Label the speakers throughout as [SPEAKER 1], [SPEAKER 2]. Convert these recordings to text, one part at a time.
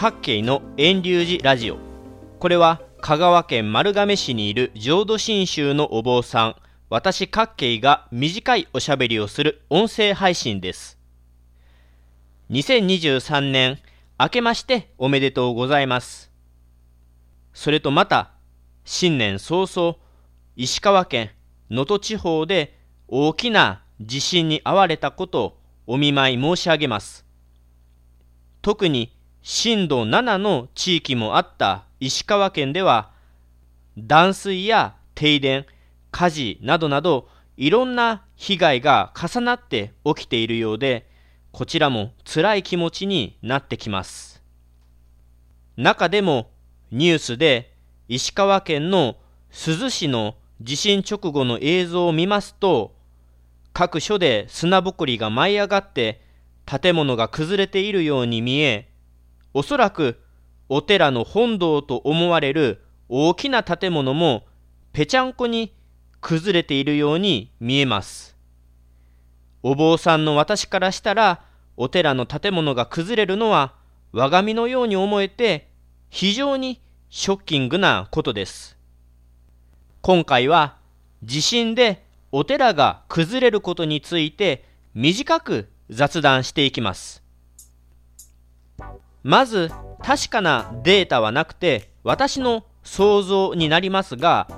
[SPEAKER 1] 各系の遠流寺ラジオ。これは香川県丸亀市にいる浄土真宗のお坊さん。私各系が短いおしゃべりをする音声配信です。2023年明けましておめでとうございます。それとまた新年早々石川県能登地方で大きな地震に遭われたことをお見舞い申し上げます。特に震度7の地域もあった石川県では断水や停電火事などなどいろんな被害が重なって起きているようでこちらも辛い気持ちになってきます。中でもニュースで石川県の珠洲市の地震直後の映像を見ますと各所で砂ぼこりが舞い上がって建物が崩れているように見えおそらくお寺の本堂と思われる大きな建物もぺちゃんこに崩れているように見えます。お坊さんの私からしたらお寺の建物が崩れるのは我が身のように思えて非常にショッキングなことです。今回は地震でお寺が崩れることについて短く雑談していきます。まず確かなデータはなくて私の想像になりますが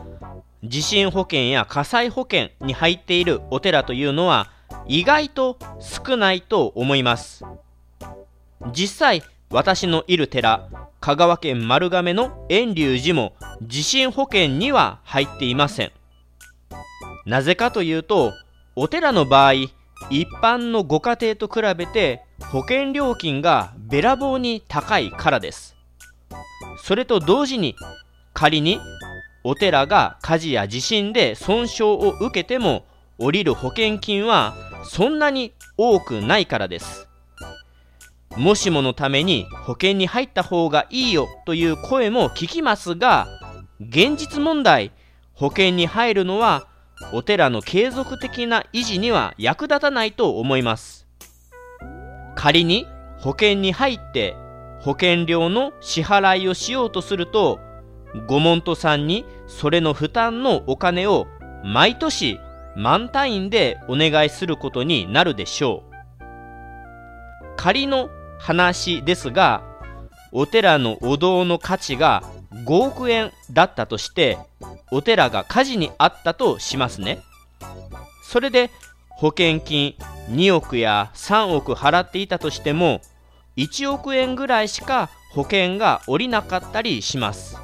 [SPEAKER 1] 地震保険や火災保険に入っているお寺というのは意外と少ないと思います。実際私のいる寺香川県丸亀の遠隆寺も地震保険には入っていません。なぜかというとお寺の場合一般のご家庭と比べて保険料金がべらぼうに高いからです。それと同時に仮にお寺が火事や地震で損傷を受けても降りる保険金はそんなに多くないからです。もしものために保険に入った方がいいよという声も聞きますが現実問題保険に入るのはお寺の継続的な維持には役立たないと思います。仮に保険に入って保険料の支払いをしようとするとご門徒さんにそれの負担のお金を毎年満単位でお願いすることになるでしょう。仮の話ですがお寺のお堂の価値が5億円だったとしてお寺が火事にあったとしますね。それで保険金2億や3億払っていたとしても1億円ぐらいしか保険が下りなかったりします。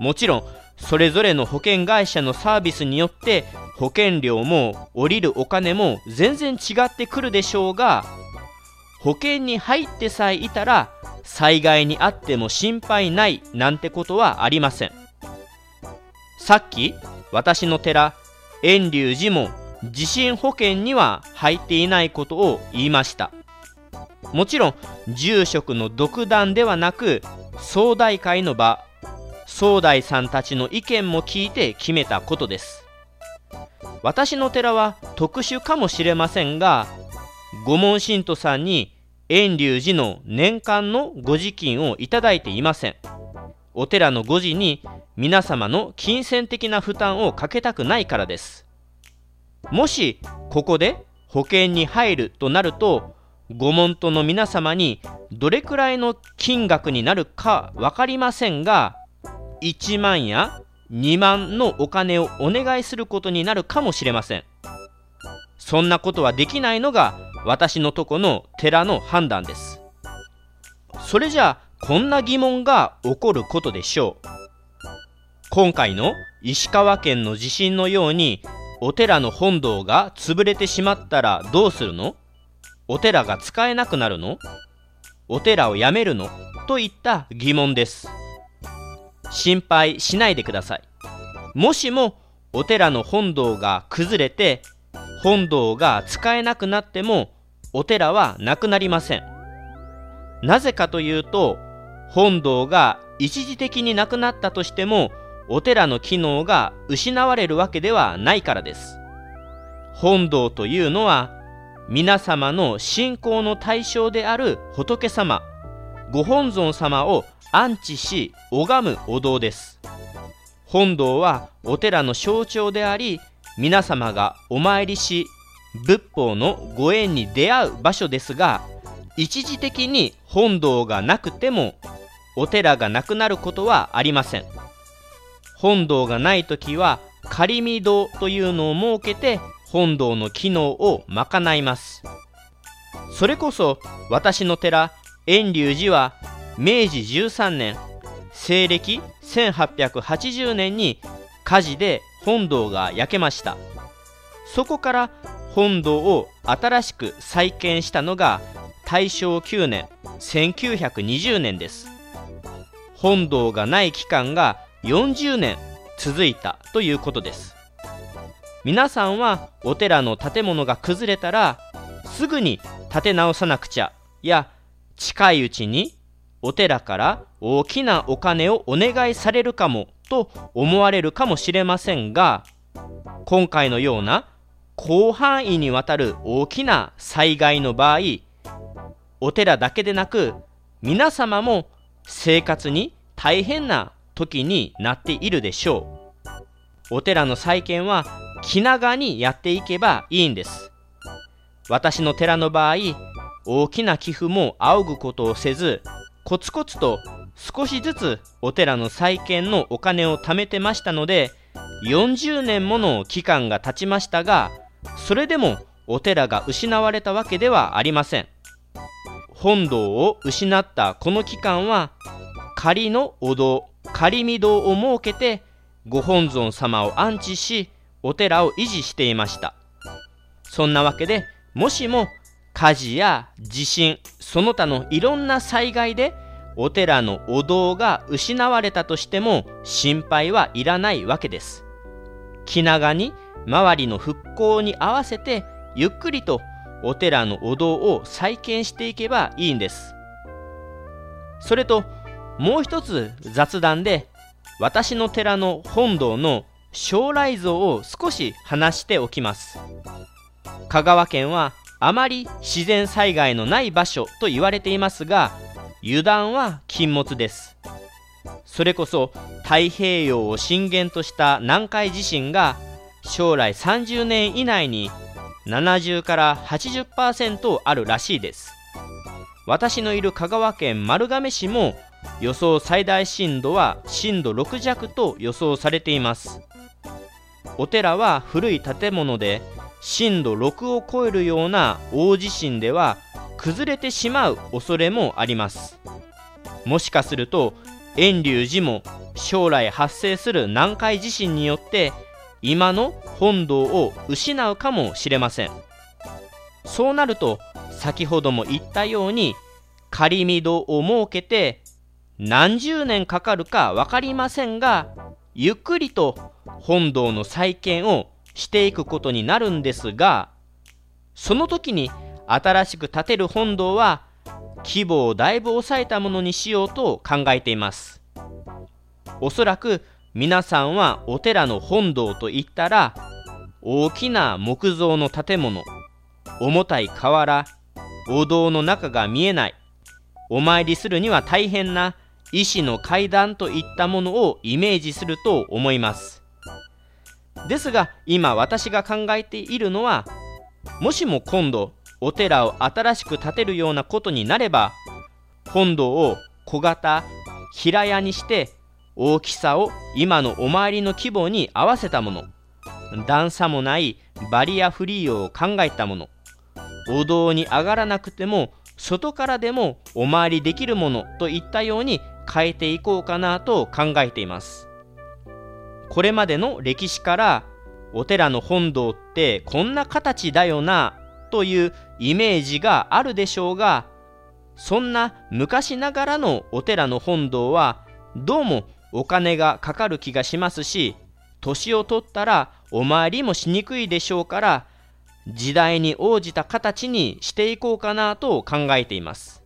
[SPEAKER 1] もちろんそれぞれの保険会社のサービスによって保険料も下りるお金も全然違ってくるでしょうが保険に入ってさえいたら災害にあっても心配ないなんてことはありません。さっき私の寺遠隆寺も地震保険には入っていないことを言いました。もちろん住職の独断ではなく総代会の場総代さんたちの意見も聞いて決めたことです。私の寺は特殊かもしれませんが御門信徒さんに遠隆寺の年間のご時金をいただいていません。お寺の誤字に皆様の金銭的な負担をかけたくないからです。もしここで保険に入るとなるとご門徒の皆様にどれくらいの金額になるか分かりませんが1万や2万のお金をお願いすることになるかもしれません。そんなことはできないのが私のとこの寺の判断です。それじゃあこんな疑問が起こることでしょう。今回の石川県の地震のようにお寺の本堂が潰れてしまったらどうするの？お寺が使えなくなるの？お寺を辞めるの？といった疑問です。心配しないでください。もしもお寺の本堂が崩れて本堂が使えなくなってもお寺はなくなりません。なぜかというと本堂が一時的になくなったとしてもお寺の機能が失われるわけではないからです。本堂というのは皆様の信仰の対象である仏様ご本尊様を安置し拝むお堂です。本堂はお寺の象徴であり皆様がお参りし仏法のご縁に出会う場所ですが一時的に本堂がなくてもお寺がなくなることはありません。本堂がない時は仮見堂というのを設けて本堂の機能を賄います。それこそ私の寺遠隆寺は明治13年西暦1880年に火事で本堂が焼けました。そこから本堂を新しく再建したのが大正9年1920年です。本堂がない期間が40年続いたということです。皆さんはお寺の建物が崩れたらすぐに建て直さなくちゃや近いうちにお寺から大きなお金をお願いされるかもと思われるかもしれませんが今回のような広範囲にわたる大きな災害の場合お寺だけでなく皆様も生活に大変な時になっているでしょう。お寺の再建は気長にやっていけばいいんです。私の寺の場合大きな寄付も仰ぐことをせずコツコツと少しずつお寺の再建のお金を貯めてましたので40年もの期間が経ちましたがそれでもお寺が失われたわけではありません。本堂を失ったこの期間は仮のお堂。仮御堂を設けてご本尊様を安置しお寺を維持していました。そんなわけでもしも火事や地震その他のいろんな災害でお寺のお堂が失われたとしても心配はいらないわけです。気長に周りの復興に合わせてゆっくりとお寺のお堂を再建していけばいいんです。それともう一つ雑談で私の寺の本堂の将来像を少し話しておきます。香川県はあまり自然災害のない場所と言われていますが油断は禁物です。それこそ太平洋を震源とした南海地震が将来30年以内に70から80%あるらしいです。私のいる香川県丸亀市も予想最大震度は震度6弱と予想されています。お寺は古い建物で震度6を超えるような大地震では崩れてしまう恐れもあります。もしかすると遠隆寺も将来発生する南海地震によって今の本堂を失うかもしれません。そうなると先ほども言ったように仮御堂を設けて何十年かかるか分かりませんがゆっくりと本堂の再建をしていくことになるんですがその時に新しく建てる本堂は規模をだいぶ抑えたものにしようと考えています。おそらく皆さんはお寺の本堂といったら大きな木造の建物重たい瓦お堂の中が見えないお参りするには大変な石の階段といったものをイメージすると思います。ですが今私が考えているのはもしも今度お寺を新しく建てるようなことになれば本堂を小型平屋にして大きさを今のお参りの規模に合わせたもの段差もないバリアフリーを考えたものお堂に上がらなくても外からでもお参りできるものといったように変えていこうかなと考えています。これまでの歴史からお寺の本堂ってこんな形だよなというイメージがあるでしょうがそんな昔ながらのお寺の本堂はどうもお金がかかる気がしますし年を取ったらお参りもしにくいでしょうから時代に応じた形にしていこうかなと考えています。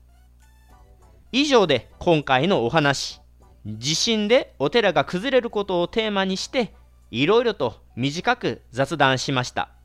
[SPEAKER 1] 以上で今回のお話。地震でお寺が崩れることをテーマにしていろいろと短く雑談しました。